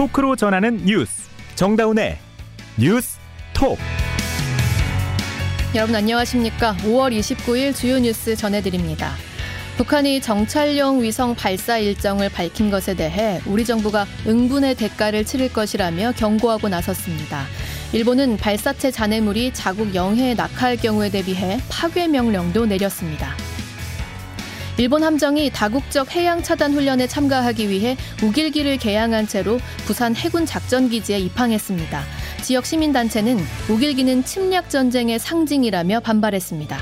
토크로 전하는 뉴스 정다운의 뉴스 톡 여러분 안녕하십니까 5월 29일 주요 뉴스 전해드립니다 북한이 정찰용 위성 발사 일정을 밝힌 것에 대해 우리 정부가 응분의 대가를 치를 것이라며 경고하고 나섰습니다. 일본은 발사체 잔해물이 자국 영해에 낙하할 경우에 대비해 파괴 명령도 내렸습니다. 일본 함정이 다국적 해양 차단 훈련에 참가하기 위해 우길기를 개양한 채로 부산 해군 작전 기지에 입항했습니다. 지역 시민 단체는 우길기는 침략 전쟁의 상징이라며 반발했습니다.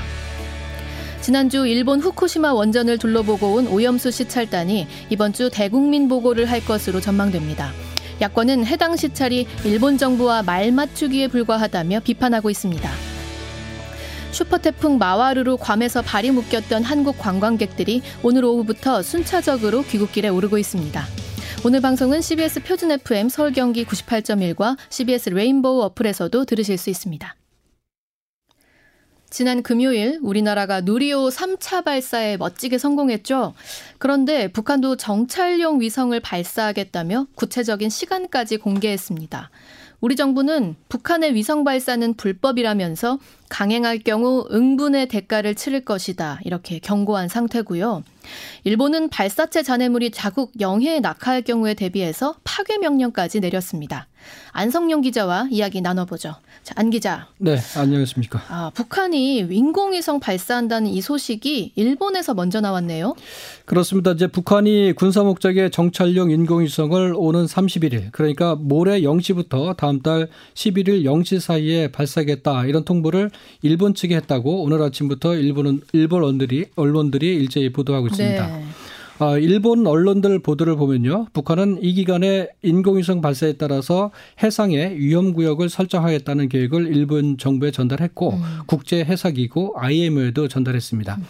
지난주 일본 후쿠시마 원전을 둘러보고 온 오염수 시찰단이 이번 주 대국민 보고를 할 것으로 전망됩니다. 야권은 해당 시찰이 일본 정부와 말 맞추기에 불과하다며 비판하고 있습니다. 슈퍼태풍 마와르로 괌에서 발이 묶였던 한국 관광객들이 오늘 오후부터 순차적으로 귀국길에 오르고 있습니다. 오늘 방송은 CBS 표준 FM 서울 경기 98.1과 CBS 레인보우 어플에서도 들으실 수 있습니다. 지난 금요일 우리나라가 누리호 3차 발사에 멋지게 성공했죠. 그런데 북한도 정찰용 위성을 발사하겠다며 구체적인 시간까지 공개했습니다. 우리 정부는 북한의 위성 발사는 불법이라면서 강행할 경우 응분의 대가를 치를 것이다. 이렇게 경고한 상태고요. 일본은 발사체 잔해물이 자국 영해에 낙하할 경우에 대비해서 파괴 명령까지 내렸습니다. 안성용 기자와 이야기 나눠보죠. 자, 안 기자. 네, 안녕하십니까. 아, 북한이 인공위성 발사한다는 이 소식이 일본에서 먼저 나왔네요. 그렇습니다. 이제 북한이 군사 목적의 정찰용 인공위성을 오는 31일, 그러니까 모레 0시부터 다음 달 11일 0시 사이에 발사하겠다 이런 통보를 일본 측에 했다고 오늘 아침부터 일본은 일본 언론들이 언론들이 일제히 보도하고 있습니다. 네. 어, 일본 언론들 보도를 보면요. 북한은 이 기간에 인공위성 발사에 따라서 해상의 위험 구역을 설정하겠다는 계획을 일본 정부에 전달했고 음. 국제 해사기구 IMO에도 전달했습니다. 음.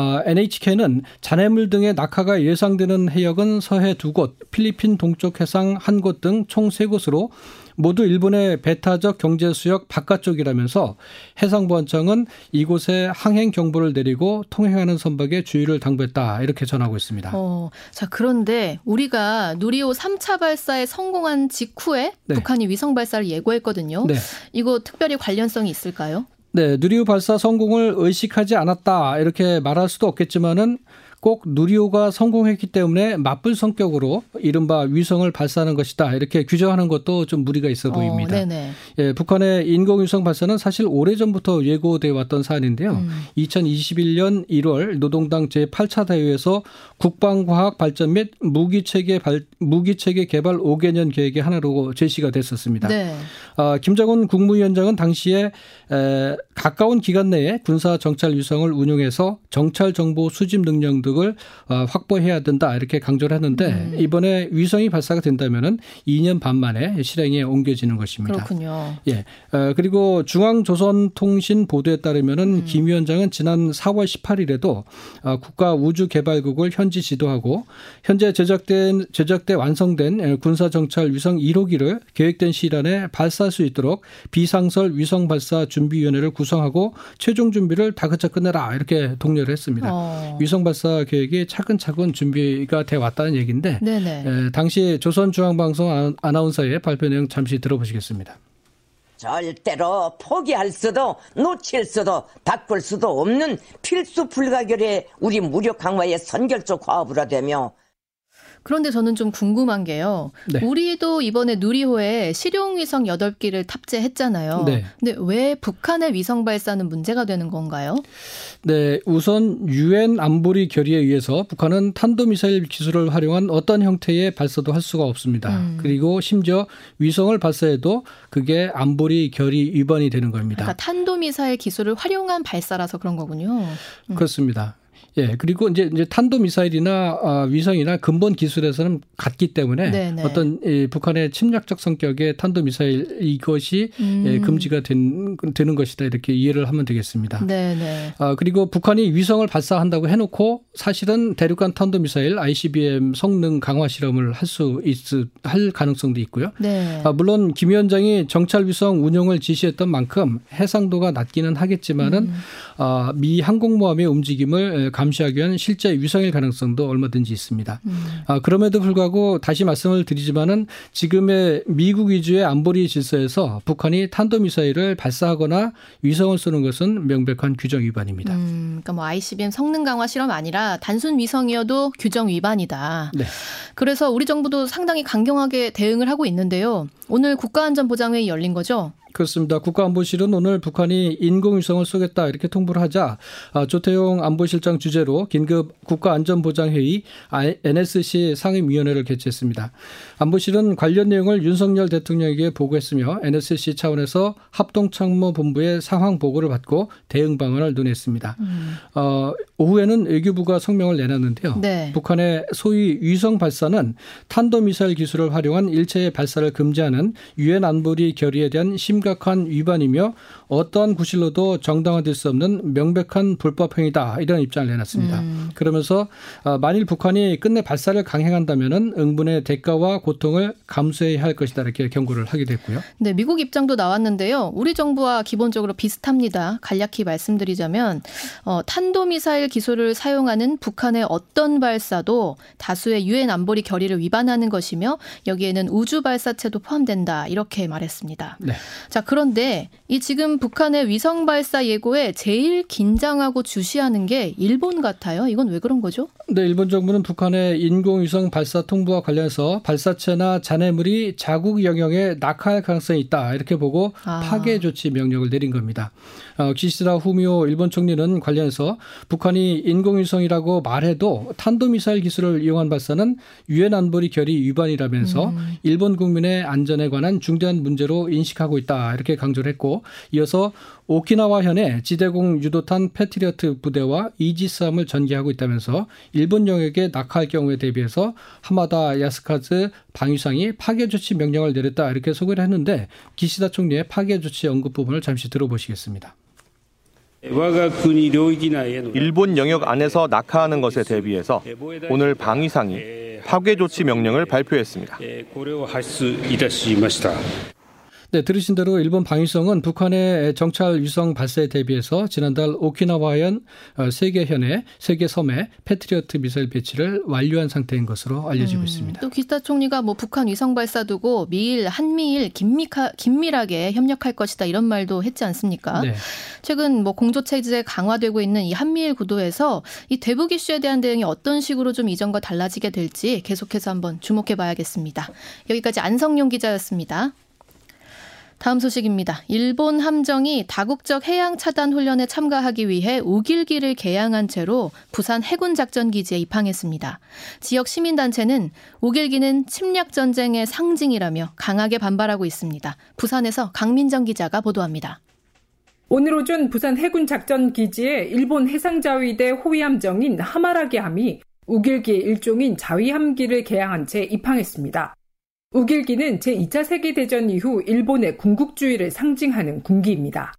어, NHK는 잔해물 등의 낙하가 예상되는 해역은 서해 두 곳, 필리핀 동쪽 해상 한 곳 등 총 세 곳으로 모두 일본의 배타적 경제 수역 바깥쪽이라면서 해상보안청은 이곳에 항행 경보를 내리고 통행하는 선박에 주의를 당부했다 이렇게 전하고 있습니다. 어, 자 그런데 우리가 누리호 3차 발사에 성공한 직후에 네. 북한이 위성 발사를 예고했거든요. 네. 이거 특별히 관련성이 있을까요? 네, 누리호 발사 성공을 의식하지 않았다 이렇게 말할 수도 없겠지만은 꼭 누리호가 성공했기 때문에 맞불 성격으로 이른바 위성을 발사하는 것이다 이렇게 규정하는 것도 좀 무리가 있어 어, 보입니다. 어, 예, 북한의 인공위성 발사는 사실 오래전부터 예고돼 왔던 사안인데요. 음. 2021년 1월 노동당 제8차 대회에서 국방과학 발전 및 무기체계 발, 무기체계 개발 5개년 계획의 하나로 제시가 됐었습니다. 네. 아, 김정은 국무위원장은 당시에 에, 가까운 기간 내에 군사 정찰 위성을 운용해서 정찰 정보 수집 능력 등 능력을 어, 확보해야 된다 이렇게 강조를 했는데 음. 이번에 위성이 발사가 된다면은 2년 반 만에 실행에 옮겨지는 것입니다. 그렇군요. 예. 어, 그리고 중앙조선통신 보도에 따르면은 음. 김 위원장은 지난 4월 18일에도 어, 국가 우주개발국을 현지 지도하고 현재 제작된 제작돼 완성된 군사 정찰 위성 1호기를 계획된 시일 안에 발사할 수 있도록 비상설 위성 발사 준비위원회를 구성하고 최종 준비를 다그쳐 끝내라 이렇게 독려를 했습니다. 어. 위성 발사 계획이 차근차근 준비가 돼 왔다는 얘기인데 에, 당시 조선중앙방송 아나운서의 발표 내용 잠시 들어보시겠습니다. 절대로 포기할 수도 놓칠 수도 바꿀 수도 없는 필수 불가결의 우리 무력 강화의 선결적 과업으로 되며 그런데 저는 좀 궁금한 게요. 네. 우리도 이번에 누리호에 실용 위성 8기를 탑재했잖아요. 네. 근데 왜 북한의 위성 발사는 문제가 되는 건가요? 네, 우선 유엔 안보리 결의에 의해서 북한은 탄도 미사일 기술을 활용한 어떤 형태의 발사도 할 수가 없습니다. 음. 그리고 심지어 위성을 발사해도 그게 안보리 결의 위반이 되는 겁니다. 그러니까 탄도 미사일 기술을 활용한 발사라서 그런 거군요. 음. 그렇습니다. 예, 그리고 이제 이제 탄도 미사일이나 어, 위성이나 근본 기술에서는 같기 때문에 네네. 네. 어떤 이 북한의 침략적 성격의 탄도 미사일 이것이 예, 음. 예, 금지가 된, 되는 것이다 이렇게 이해를 하면 되겠습니다. 네네. 네. 아, 그리고 북한이 위성을 발사한다고 해놓고 사실은 대륙간 탄도 미사일 ICBM 성능 강화 실험을 할 수 있을 할 가능성도 있고요. 네. 아, 물론 김 위원장이 정찰 위성 운용을 지시했던 만큼 해상도가 낮기는 하겠지만은 음. 아, 미 항공모함의 움직임을 감 감시하기 위한 실제 위성일 가능성도 얼마든지 있습니다. 음. 아, 그럼에도 불구하고 다시 말씀을 드리지만은 지금의 미국 위주의 안보리 질서에서 북한이 탄도미사일을 발사하거나 위성을 쏘는 것은 명백한 규정 위반입니다. 음, 그러니까 뭐 ICBM 성능 강화 실험 아니라 단순 위성이어도 규정 위반이다. 네. 그래서 우리 정부도 상당히 강경하게 대응을 하고 있는데요. 오늘 국가안전보장회의 열린 거죠? 그렇습니다. 국가안보실은 오늘 북한이 인공위성을 쏘겠다 이렇게 통보를 하자 아, 조태용 안보실장 주재로 긴급 국가안전보장회의 NSC 상임위원회를 개최했습니다. 안보실은 관련 내용을 윤석열 대통령에게 보고했으며 NSC 차원에서 합동참모본부의 상황 보고를 받고 대응 방안을 논했습니다. 음. 어, 오후에는 외교부가 성명을 내놨는데요. 네. 북한의 소위 위성 발사는 탄도미사일 기술을 활용한 일체의 발사를 금지하는 유엔 안보리 결의에 대한 심 심각한 위반이며 어떠한 구실로도 정당화될 수 없는 명백한 불법 행위다 이런 입장을 내놨습니다. 음. 그러면서 어, 만일 북한이 끝내 발사를 강행한다면은 응분의 대가와 고통을 감수해야 할 것이다 이렇게 경고를 하게 됐고요. 네, 미국 입장도 나왔는데요. 우리 정부와 기본적으로 비슷합니다. 간략히 말씀드리자면 어, 탄도미사일 기술을 사용하는 북한의 어떤 발사도 다수의 유엔 안보리 결의를 위반하는 것이며 여기에는 우주 발사체도 포함된다 이렇게 말했습니다. 네. 자, 그런데 이 지금 북한의 위성 발사 예고에 제일 긴장하고 주시하는 게 일본 같아요. 이건 왜 그런 거죠? 네, 일본 정부는 북한의 인공위성 발사 통보와 관련해서 발사 체나 잔해물이 자국 영역에 낙하할 가능성이 있다. 이렇게 보고 아. 파괴 조치 명령을 내린 겁니다. 어, 기시다 후미오 일본 총리는 관련해서 북한이 인공위성이라고 말해도 탄도미사일 기술을 이용한 발사는 유엔 안보리 결의 위반이라면서 음. 일본 국민의 안전에 관한 중대한 문제로 인식하고 있다. 이렇게 강조를 했고 이어서 오키나와 현에 지대공 유도탄 패트리어트 부대와 이지스함을 전개하고 있다면서 일본 영역에 낙하할 경우에 대비해서 하마다 야스카즈 방위상이 파괴 조치 명령을 내렸다 이렇게 소개를 했는데 기시다 총리의 파괴 조치 언급 부분을 잠시 들어보시겠습니다. 일본 영역 안에서 낙하하는 것에 대비해서 오늘 방위상이 파괴 조치 명령을 발표했습니다. 네, 들으신 대로 일본 방위성은 북한의 정찰 위성 발사에 대비해서 지난달 오키나와현 어, 세계현의 세계 섬에 패트리어트 미사일 배치를 완료한 상태인 것으로 알려지고 음, 있습니다. 또 기시다 총리가 뭐 북한 위성 발사 두고 미일 한미일 긴밀하, 긴밀하게 협력할 것이다 이런 말도 했지 않습니까? 네. 최근 뭐 공조 체제 강화되고 있는 이 한미일 구도에서 이 대북 이슈에 대한 대응이 어떤 식으로 좀 이전과 달라지게 될지 계속해서 한번 주목해 봐야겠습니다. 여기까지 안성용 기자였습니다. 다음 소식입니다. 일본 함정이 다국적 해양 차단 훈련에 참가하기 위해 우길기를 개양한 채로 부산 해군 작전 기지에 입항했습니다. 지역 시민 단체는 우길기는 침략 전쟁의 상징이라며 강하게 반발하고 있습니다. 부산에서 강민정 기자가 보도합니다. 오늘 오전 부산 해군 작전 기지에 일본 해상자위대 호위함정인 하마라기 함이 우길기 일종인 자위함기를 개양한 채 입항했습니다. 우길기는 제2차 세계대전 이후 일본의 군국주의를 상징하는 군기입니다.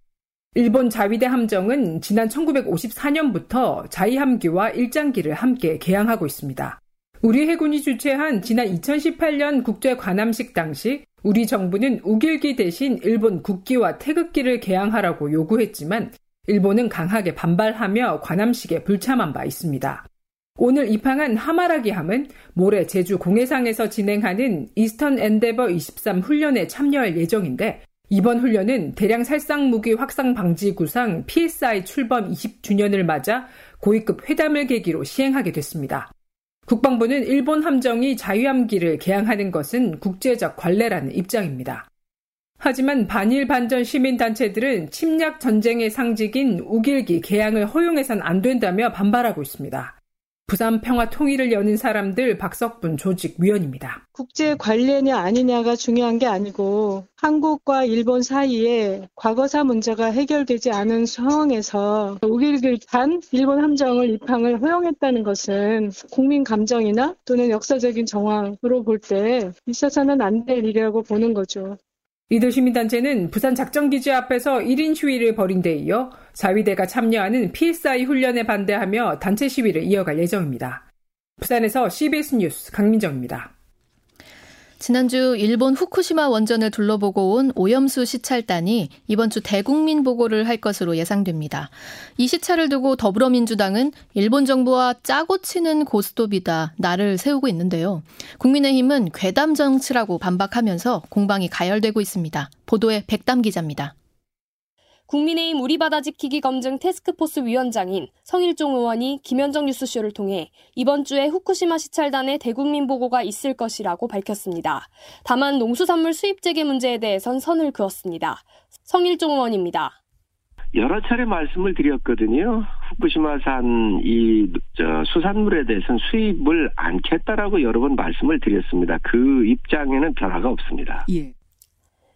일본 자위대 함정은 지난 1954년부터 자위함기와 일장기를 함께 개항하고 있습니다. 우리 해군이 주최한 지난 2018년 국제 관함식 당시 우리 정부는 우길기 대신 일본 국기와 태극기를 개항하라고 요구했지만 일본은 강하게 반발하며 관함식에 불참한 바 있습니다. 오늘 입항한 하마라기 함은 모레 제주 공해상에서 진행하는 이스턴 엔데버 23 훈련에 참여할 예정인데 이번 훈련은 대량 살상 무기 확산 방지 구상 PSI 출범 20주년을 맞아 고위급 회담을 계기로 시행하게 됐습니다. 국방부는 일본 함정이 자유함기를 개항하는 것은 국제적 관례라는 입장입니다. 하지만 반일 반전 시민 단체들은 침략 전쟁의 상징인 우길기 개항을 허용해선 안 된다며 반발하고 있습니다. 부산 평화 통일을 여는 사람들 박석분 조직위원입니다. 국제 관례냐 아니냐가 중요한 게 아니고 한국과 일본 사이에 과거사 문제가 해결되지 않은 상황에서 우길길한 일본 함정을 입항을 허용했다는 것은 국민 감정이나 또는 역사적인 정황으로 볼 때 있어서는 안 될 일이라고 보는 거죠. 이들 시민단체는 부산 작전기지 앞에서 1인 시위를 벌인 데 이어 자위대가 참여하는 PSI 훈련에 반대하며 단체 시위를 이어갈 예정입니다. 부산에서 CBS 뉴스 강민정입니다. 지난주 일본 후쿠시마 원전을 둘러보고 온 오염수 시찰단이 이번 주 대국민 보고를 할 것으로 예상됩니다. 이 시찰을 두고 더불어민주당은 일본 정부와 짜고 치는 고스톱이다 나를 세우고 있는데요. 국민의힘은 괴담 정치라고 반박하면서 공방이 가열되고 있습니다. 보도에 백담 기자입니다. 국민의힘 우리 바다 지키기 검증 테스크포스 위원장인 성일종 의원이 김현정 뉴스쇼를 통해 이번 주에 후쿠시마 시찰단의 대국민 보고가 있을 것이라고 밝혔습니다. 다만 농수산물 수입 재개 문제에 대해선 선을 그었습니다. 성일종 의원입니다. 여러 차례 말씀을 드렸거든요. 후쿠시마산 이 수산물에 대해서는 수입을 않겠다라고 여러 번 말씀을 드렸습니다. 그 입장에는 변화가 없습니다. 예.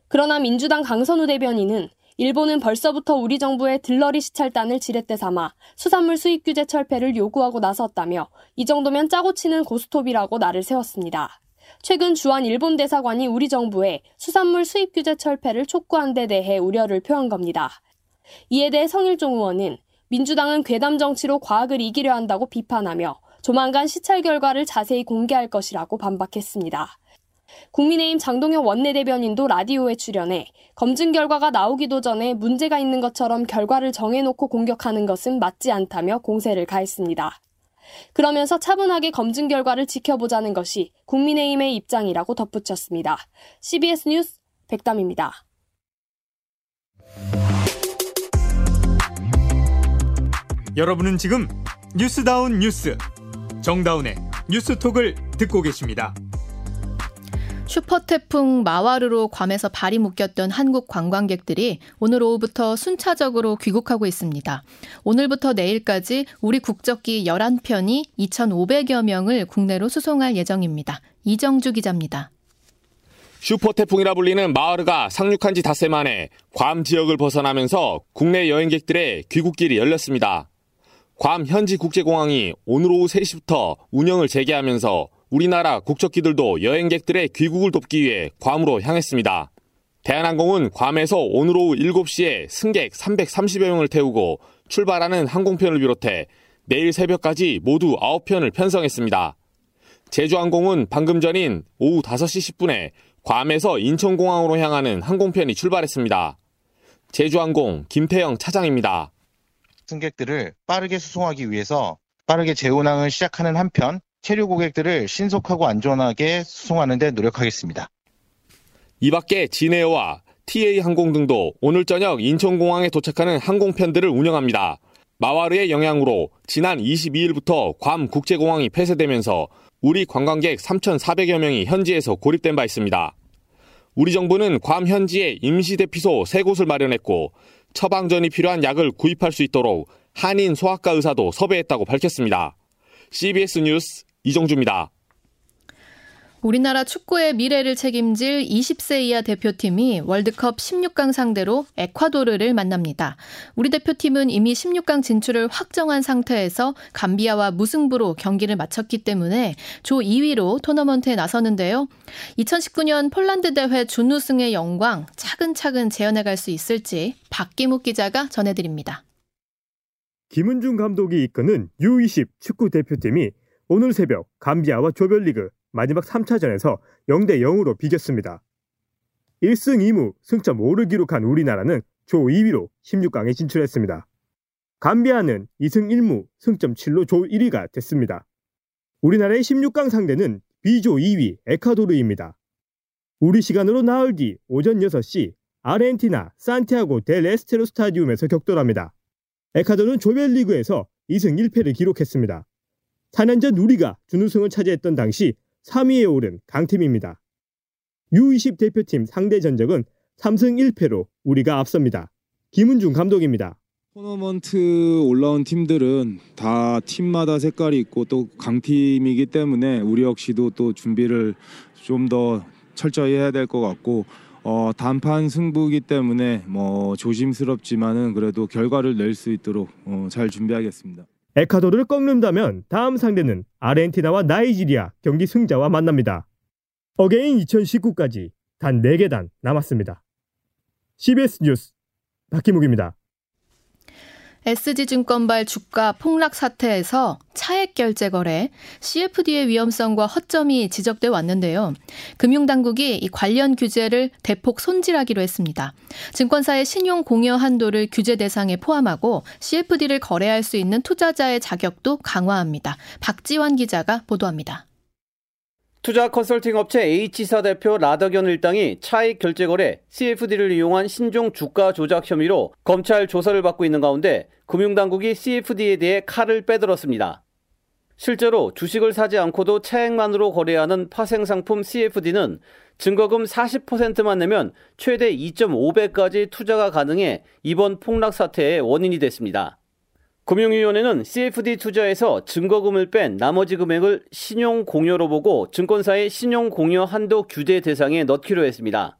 그러나 민주당 강선우 대변인은 일본은 벌써부터 우리 정부의 들러리 시찰단을 지렛대 삼아 수산물 수입 규제 철폐를 요구하고 나섰다며 이 정도면 짜고 치는 고스톱이라고 나를 세웠습니다. 최근 주한 일본 대사관이 우리 정부에 수산물 수입 규제 철폐를 촉구한 데 대해 우려를 표한 겁니다. 이에 대해 성일종 의원은 민주당은 괴담 정치로 과학을 이기려 한다고 비판하며 조만간 시찰 결과를 자세히 공개할 것이라고 반박했습니다. 국민의힘 장동혁 원내대변인도 라디오에 출연해 검증 결과가 나오기도 전에 문제가 있는 것처럼 결과를 정해놓고 공격하는 것은 맞지 않다며 공세를 가했습니다. 그러면서 차분하게 검증 결과를 지켜보자는 것이 국민의힘의 입장이라고 덧붙였습니다. CBS 뉴스 백담입니다. 여러분은 지금 뉴스다운 뉴스 정다운의 뉴스톡을 듣고 계십니다. 슈퍼태풍 마와르로 괌에서 발이 묶였던 한국 관광객들이 오늘 오후부터 순차적으로 귀국하고 있습니다. 오늘부터 내일까지 우리 국적기 11편이 2,500여 명을 국내로 수송할 예정입니다. 이정주 기자입니다. 슈퍼태풍이라 불리는 마와르가 상륙한 지 닷새 만에 괌 지역을 벗어나면서 국내 여행객들의 귀국길이 열렸습니다. 괌 현지 국제공항이 오늘 오후 3시부터 운영을 재개하면서 우리나라 국적기들도 여행객들의 귀국을 돕기 위해 괌으로 향했습니다. 대한항공은 괌에서 오늘 오후 7시에 승객 330여 명을 태우고 출발하는 항공편을 비롯해 내일 새벽까지 모두 9편을 편성했습니다. 제주항공은 방금 전인 오후 5시 10분에 괌에서 인천공항으로 향하는 항공편이 출발했습니다. 제주항공 김태영 차장입니다. 승객들을 빠르게 수송하기 위해서 빠르게 재운항을 시작하는 한편 체류 고객들을 신속하고 안전하게 수송하는 데 노력하겠습니다. 이 밖에 진에어와 TA 항공 등도 오늘 저녁 인천공항에 도착하는 항공편들을 운영합니다. 마와르의 영향으로 지난 22일부터 괌 국제공항이 폐쇄되면서 우리 관광객 3,400여 명이 현지에서 고립된 바 있습니다. 우리 정부는 괌 현지에 임시 대피소 3곳을 마련했고 처방전이 필요한 약을 구입할 수 있도록 한인 소아과 의사도 섭외했다고 밝혔습니다. CBS 뉴스 이정주입니다. 우리나라 축구의 미래를 책임질 20세 이하 대표팀이 월드컵 16강 상대로 에콰도르를 만납니다. 우리 대표팀은 이미 16강 진출을 확정한 상태에서 감비아와 무승부로 경기를 마쳤기 때문에 조 2위로 토너먼트에 나서는데요. 2019년 폴란드 대회 준우승의 영광 차근차근 재현해갈 수 있을지 박기묵 기자가 전해드립니다. 김은중 감독이 이끄는 U20 축구 대표팀이 오늘 새벽 감비아와 조별리그 마지막 3차전에서 0대 0으로 비겼습니다. 1승 2무 승점 5를 기록한 우리나라는 조 2위로 16강에 진출했습니다. 감비아는 2승 1무 승점 7로 조 1위가 됐습니다. 우리나라의 16강 상대는 B조 2위 에콰도르입니다. 우리 시간으로 나흘 뒤 오전 6시 아르헨티나 산티아고 델 에스테로 스타디움에서 격돌합니다. 에콰도르는 조별리그에서 2승 1패를 기록했습니다. 4년 전 우리가 준우승을 차지했던 당시 3위에 오른 강팀입니다. U20 대표팀 상대 전적은 3승 1패로 우리가 앞섭니다. 김은중 감독입니다. 토너먼트 올라온 팀들은 다 팀마다 색깔이 있고 또 강팀이기 때문에 우리 역시도 또 준비를 좀 더 철저히 해야 될 것 같고 어, 단판 승부이기 때문에 뭐 조심스럽지만은 그래도 결과를 낼 수 있도록 어, 잘 준비하겠습니다. 에콰도르를 꺾는다면 다음 상대는 아르헨티나와 나이지리아 경기 승자와 만납니다. again 2019까지 단 4계단 남았습니다. CBS 뉴스 박희묵입니다. SG증권발 주가 폭락 사태에서 차액 결제 거래, CFD의 위험성과 허점이 지적돼 왔는데요. 금융당국이 이 관련 규제를 대폭 손질하기로 했습니다. 증권사의 신용 공여 한도를 규제 대상에 포함하고 CFD를 거래할 수 있는 투자자의 자격도 강화합니다. 박지환 기자가 보도합니다. 투자 컨설팅 업체 H사 대표 라더견 일당이 차익 결제 거래 CFD를 이용한 신종 주가 조작 혐의로 검찰 조사를 받고 있는 가운데 금융당국이 CFD에 대해 칼을 빼들었습니다. 실제로 주식을 사지 않고도 차액만으로 거래하는 파생상품 CFD는 증거금 40%만 내면 최대 2.5배까지 투자가 가능해 이번 폭락 사태의 원인이 됐습니다. 금융위원회는 CFD 투자에서 증거금을 뺀 나머지 금액을 신용 공여로 보고 증권사의 신용 공여 한도 규제 대상에 넣기로 했습니다.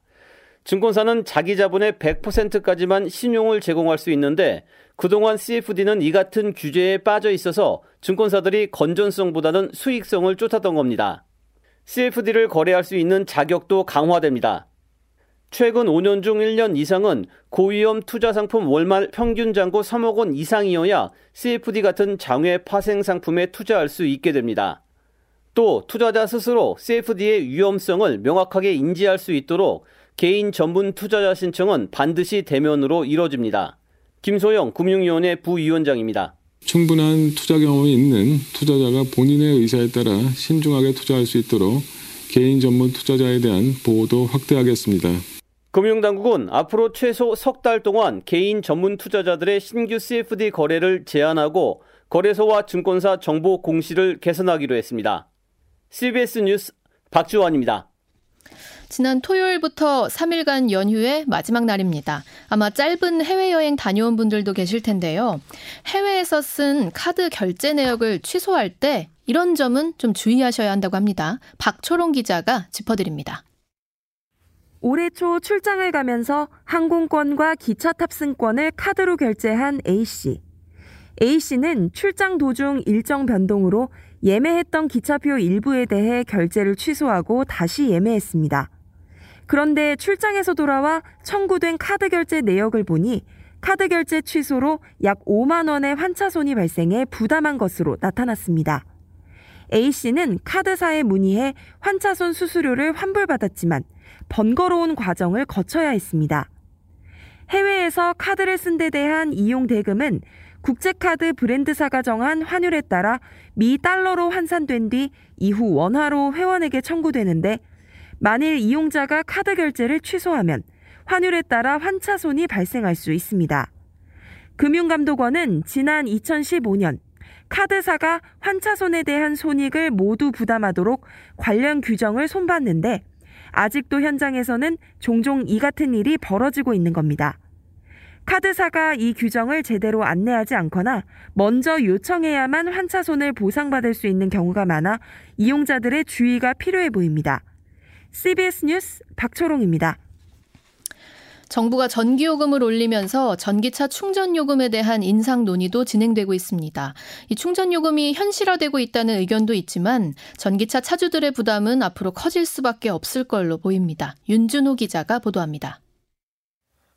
증권사는 자기 자본의 100%까지만 신용을 제공할 수 있는데 그동안 CFD는 이 같은 규제에 빠져 있어서 증권사들이 건전성보다는 수익성을 쫓았던 겁니다. CFD를 거래할 수 있는 자격도 강화됩니다. 최근 5년 중 1년 이상은 고위험 투자 상품 월말 평균 잔고 3억 원 이상이어야 CFD 같은 장외 파생 상품에 투자할 수 있게 됩니다. 또 투자자 스스로 CFD의 위험성을 명확하게 인지할 수 있도록 개인 전문 투자자 신청은 반드시 대면으로 이뤄집니다. 김소영 금융위원회 부위원장입니다. 충분한 투자 경험이 있는 투자자가 본인의 의사에 따라 신중하게 투자할 수 있도록 개인 전문 투자자에 대한 보호도 확대하겠습니다. 금융당국은 앞으로 최소 석 달 동안 개인 전문 투자자들의 신규 CFD 거래를 제한하고 거래소와 증권사 정보 공시를 개선하기로 했습니다. CBS 뉴스 박주원입니다. 지난 토요일부터 3일간 연휴의 마지막 날입니다. 아마 짧은 해외여행 다녀온 분들도 계실 텐데요. 해외에서 쓴 카드 결제 내역을 취소할 때 이런 점은 좀 주의하셔야 한다고 합니다. 박초롱 기자가 짚어드립니다. 올해 초 출장을 가면서 항공권과 기차 탑승권을 카드로 결제한 A씨. A씨는 출장 도중 일정 변동으로 예매했던 기차표 일부에 대해 결제를 취소하고 다시 예매했습니다. 그런데 출장에서 돌아와 청구된 카드 결제 내역을 보니 카드 결제 취소로 약 5만 원의 환차손이 발생해 부담한 것으로 나타났습니다. A씨는 카드사에 문의해 환차손 수수료를 환불받았지만 번거로운 과정을 거쳐야 했습니다. 해외에서 카드를 쓴 데 대한 이용 대금은 국제카드 브랜드사가 정한 환율에 따라 미 달러로 환산된 뒤 이후 원화로 회원에게 청구되는데 만일 이용자가 카드 결제를 취소하면 환율에 따라 환차손이 발생할 수 있습니다. 금융감독원은 지난 2015년 카드사가 환차손에 대한 손익을 모두 부담하도록 관련 규정을 손봤는데 아직도 현장에서는 종종 이 같은 일이 벌어지고 있는 겁니다. 카드사가 이 규정을 제대로 안내하지 않거나 먼저 요청해야만 환차손을 보상받을 수 있는 경우가 많아 이용자들의 주의가 필요해 보입니다. CBS 뉴스 박초롱입니다. 정부가 전기요금을 올리면서 전기차 충전요금에 대한 인상 논의도 진행되고 있습니다. 이 충전요금이 현실화되고 있다는 의견도 있지만 전기차 차주들의 부담은 앞으로 커질 수밖에 없을 걸로 보입니다. 윤준호 기자가 보도합니다.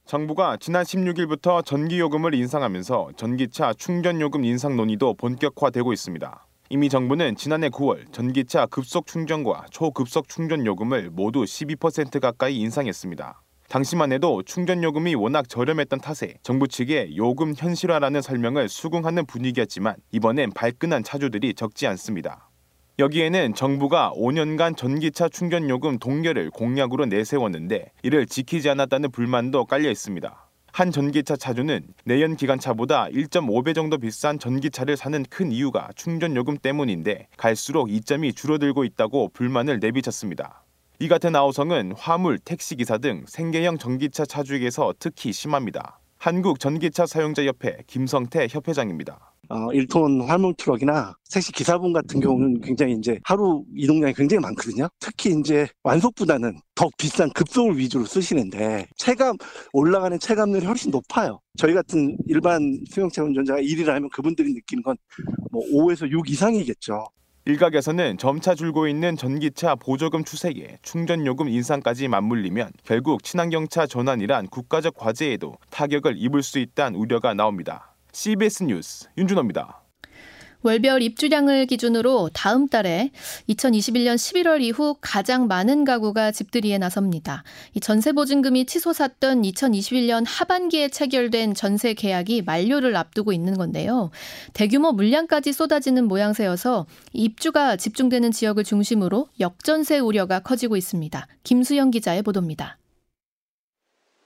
정부가 지난 16일부터 전기요금을 인상하면서 전기차 충전요금 인상 논의도 본격화되고 있습니다. 이미 정부는 지난해 9월 전기차 급속 충전과 초급속 충전 요금을 모두 12% 가까이 인상했습니다. 당시만 해도 충전 요금이 워낙 저렴했던 탓에 정부 측의 요금 현실화라는 설명을 수긍하는 분위기였지만 이번엔 발끈한 차주들이 적지 않습니다. 여기에는 정부가 5년간 전기차 충전 요금 동결을 공약으로 내세웠는데 이를 지키지 않았다는 불만도 깔려 있습니다. 한 전기차 차주는 내연 기관차보다 1.5배 정도 비싼 전기차를 사는 큰 이유가 충전 요금 때문인데 갈수록 이점이 줄어들고 있다고 불만을 내비쳤습니다. 이 같은 아우성은 화물, 택시기사 등 생계형 전기차 차주에게서 특히 심합니다. 한국 전기차 사용자 협회 김성태 협회장입니다. 어, 1톤 화물 트럭이나 택시 기사분 같은 경우는 굉장히 이제 하루 이동량이 굉장히 많거든요. 특히 이제 완속보다는 더 비싼 급속을 위주로 쓰시는데 체감 올라가는 체감률이 훨씬 높아요. 저희 같은 일반 승용차 운전자가 1을 하면 그분들이 느끼는 건 뭐 5에서 6 이상이겠죠. 일각에서는 점차 줄고 있는 전기차 보조금 추세에 충전요금 인상까지 맞물리면 결국 친환경차 전환이란 국가적 과제에도 타격을 입을 수 있다는 우려가 나옵니다. CBS 뉴스 윤준호입니다. 월별 입주량을 기준으로 다음 달에 2021년 11월 이후 가장 많은 가구가 집들이에 나섭니다. 이 전세 보증금이 치솟았던 2021년 하반기에 체결된 전세 계약이 만료를 앞두고 있는 건데요. 대규모 물량까지 쏟아지는 모양새여서 입주가 집중되는 지역을 중심으로 역전세 우려가 커지고 있습니다. 김수영 기자의 보도입니다.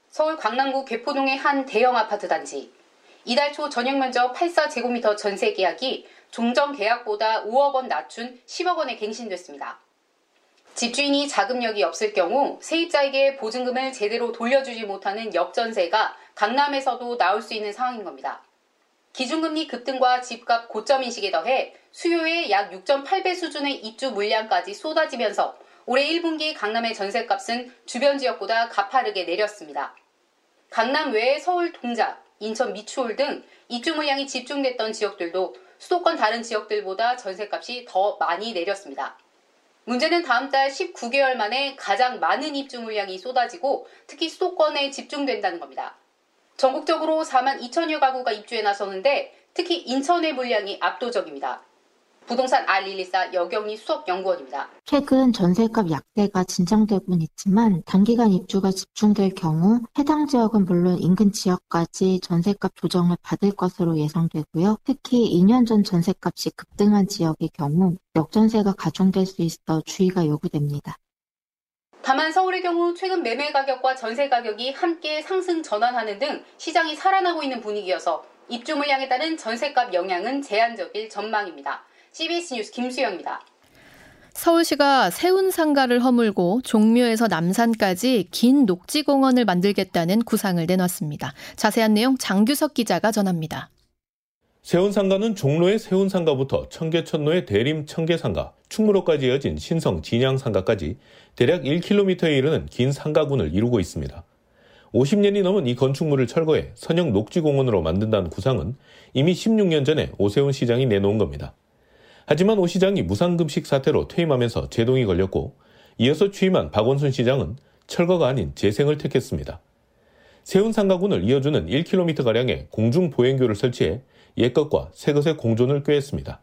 서울 강남구 개포동의 한 대형 아파트 단지. 이달 초 전용 면적 84제곱미터 전세 계약이 종전 계약보다 5억 원 낮춘 10억 원에 갱신됐습니다. 집주인이 자금력이 없을 경우 세입자에게 보증금을 제대로 돌려주지 못하는 역전세가 강남에서도 나올 수 있는 상황인 겁니다. 기준금리 급등과 집값 고점 인식에 더해 수요의 약 6.8배 수준의 입주 물량까지 쏟아지면서 올해 1분기 강남의 전세값은 주변 지역보다 가파르게 내렸습니다. 강남 외에 서울 동작, 인천 미추홀 등 입주 물량이 집중됐던 지역들도 수도권 다른 지역들보다 전세값이 더 많이 내렸습니다. 문제는 다음 달 19개월 만에 가장 많은 입주 물량이 쏟아지고 특히 수도권에 집중된다는 겁니다. 전국적으로 4만 2천여 가구가 입주에 나서는데 특히 인천의 물량이 압도적입니다. 부동산 R114 여경리 수석연구원입니다. 최근 전세값 약세가 진정되고는 있지만 단기간 입주가 집중될 경우 해당 지역은 물론 인근 지역까지 전세값 조정을 받을 것으로 예상되고요. 특히 2년 전 전세값이 급등한 지역의 경우 역전세가 가중될 수 있어 주의가 요구됩니다. 다만 서울의 경우 최근 매매 가격과 전세 가격이 함께 상승 전환하는 등 시장이 살아나고 있는 분위기여서 입주 물량에 따른 전세값 영향은 제한적일 전망입니다. CBS 뉴스 김수영입니다. 서울시가 세운 상가를 허물고 종묘에서 남산까지 긴 녹지공원을 만들겠다는 구상을 내놨습니다. 자세한 내용 장규석 기자가 전합니다. 세운상가는 종로의 세운상가부터 청계천로의 대림 청계상가, 충무로까지 이어진 신성 진양상가까지 대략 1km에 이르는 긴 상가군을 이루고 있습니다. 50년이 넘은 이 건축물을 철거해 선형 녹지공원으로 만든다는 구상은 이미 16년 전에 오세훈 시장이 내놓은 겁니다. 하지만 오 시장이 무상급식 사태로 퇴임하면서 제동이 걸렸고 이어서 취임한 박원순 시장은 철거가 아닌 재생을 택했습니다. 세운 상가군을 이어주는 1km가량의 공중보행교를 설치해 옛것과 새것의 공존을 꾀했습니다.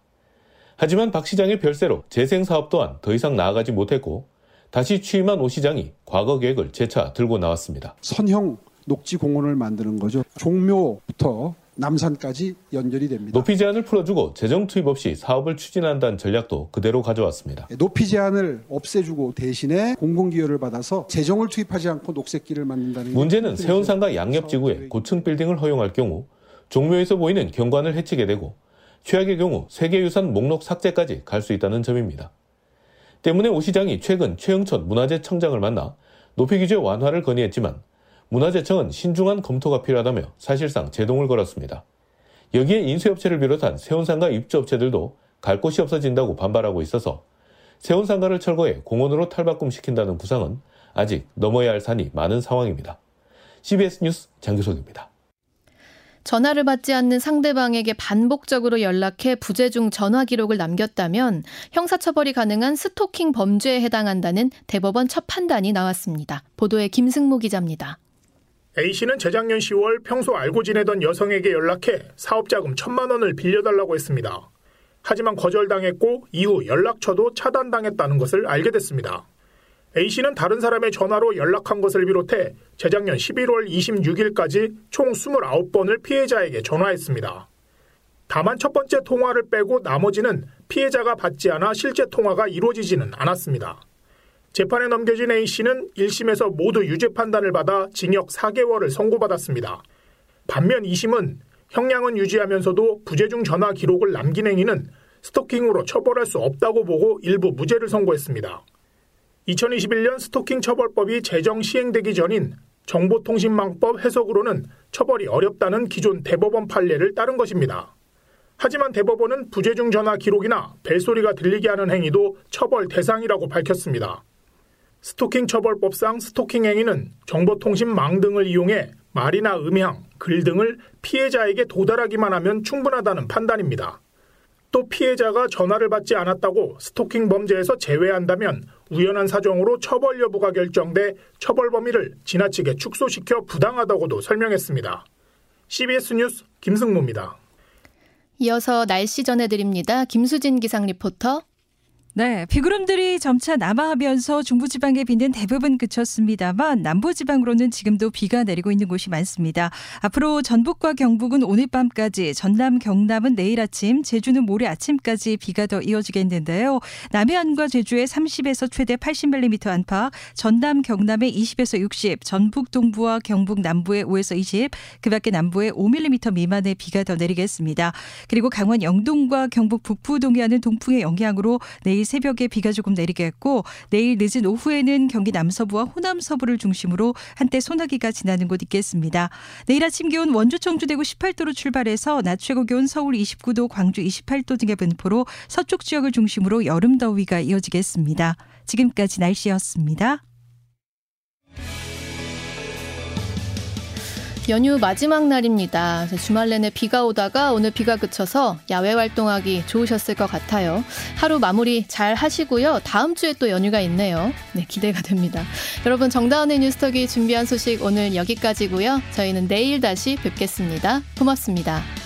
하지만 박 시장의 별세로 재생 사업 또한 더 이상 나아가지 못했고 다시 취임한 오 시장이 과거 계획을 재차 들고 나왔습니다. 선형 녹지 공원을 만드는 거죠. 종묘부터 남산까지 연결이 됩니다. 높이 제한을 풀어주고 재정 투입 없이 사업을 추진한다는 전략도 그대로 가져왔습니다. 높이 제한을 없애주고 대신에 공공기여를 받아서 재정을 투입하지 않고 녹색길을 만든다는 문제는 세운상가 양옆 지구에 고층 빌딩을 허용할 경우 종묘에서 보이는 경관을 해치게 되고 최악의 경우 세계유산 목록 삭제까지 갈 수 있다는 점입니다. 때문에 오 시장이 최근 최영천 문화재 청장을 만나 높이 규제 완화를 건의했지만 문화재청은 신중한 검토가 필요하다며 사실상 제동을 걸었습니다. 여기에 인쇄업체를 비롯한 세운상가 입주업체들도 갈 곳이 없어진다고 반발하고 있어서 세운상가를 철거해 공원으로 탈바꿈시킨다는 구상은 아직 넘어야 할 산이 많은 상황입니다. CBS 뉴스 장규석입니다. 전화를 받지 않는 상대방에게 반복적으로 연락해 부재 중 전화 기록을 남겼다면 형사처벌이 가능한 스토킹 범죄에 해당한다는 대법원 첫 판단이 나왔습니다. 보도에 김승모 기자입니다. A씨는 재작년 10월 평소 알고 지내던 여성에게 연락해 사업자금 천만 원을 빌려달라고 했습니다. 하지만 거절당했고 이후 연락처도 차단당했다는 것을 알게 됐습니다. A씨는 다른 사람의 전화로 연락한 것을 비롯해 재작년 11월 26일까지 총 29번을 피해자에게 전화했습니다. 다만 첫 번째 통화를 빼고 나머지는 피해자가 받지 않아 실제 통화가 이루어지지는 않았습니다. 재판에 넘겨진 A씨는 1심에서 모두 유죄 판단을 받아 징역 4개월을 선고받았습니다. 반면 2심은 형량은 유지하면서도 부재중 전화 기록을 남긴 행위는 스토킹으로 처벌할 수 없다고 보고 일부 무죄를 선고했습니다. 2021년 스토킹 처벌법이 제정 시행되기 전인 정보통신망법 해석으로는 처벌이 어렵다는 기존 대법원 판례를 따른 것입니다. 하지만 대법원은 부재중 전화 기록이나 벨소리가 들리게 하는 행위도 처벌 대상이라고 밝혔습니다. 스토킹 처벌법상 스토킹 행위는 정보통신망 등을 이용해 말이나 음향, 글 등을 피해자에게 도달하기만 하면 충분하다는 판단입니다. 또 피해자가 전화를 받지 않았다고 스토킹 범죄에서 제외한다면 우연한 사정으로 처벌 여부가 결정돼 처벌 범위를 지나치게 축소시켜 부당하다고도 설명했습니다. CBS 뉴스 김승모입니다. 이어서 날씨 전해드립니다. 김수진 기상 리포터. 네, 비구름들이 점차 남하하면서 중부지방의 비는 대부분 그쳤습니다만 남부지방으로는 지금도 비가 내리고 있는 곳이 많습니다. 앞으로 전북과 경북은 오늘 밤까지, 전남, 경남은 내일 아침, 제주는 모레 아침까지 비가 더 이어지겠는데요. 남해안과 제주에 30에서 최대 80mm 안팎, 전남, 경남에 20에서 60, 전북 동부와 경북 남부에 5에서 20, 그밖에 남부에 5mm 미만의 비가 더 내리겠습니다. 그리고 강원 영동과 경북 북부 동해안은 동풍의 영향으로 새벽에 비가 조금 내리겠고 내일 늦은 오후에는 경기 남서부와 호남 서부를 중심으로 한때 소나기가 지나는 곳 있겠습니다. 내일 아침 기온 원주 청주 대구 18도로 출발해서 낮 최고 기온 서울 29도 광주 28도 등의 분포로 서쪽 지역을 중심으로 여름 더위가 이어지겠습니다. 지금까지 날씨였습니다. 연휴 마지막 날입니다. 주말 내내 비가 오다가 오늘 비가 그쳐서 야외 활동하기 좋으셨을 것 같아요. 하루 마무리 잘 하시고요. 다음 주에 또 연휴가 있네요. 네, 기대가 됩니다. 여러분 정다운의 뉴스톡이 준비한 소식 오늘 여기까지고요. 저희는 내일 다시 뵙겠습니다. 고맙습니다.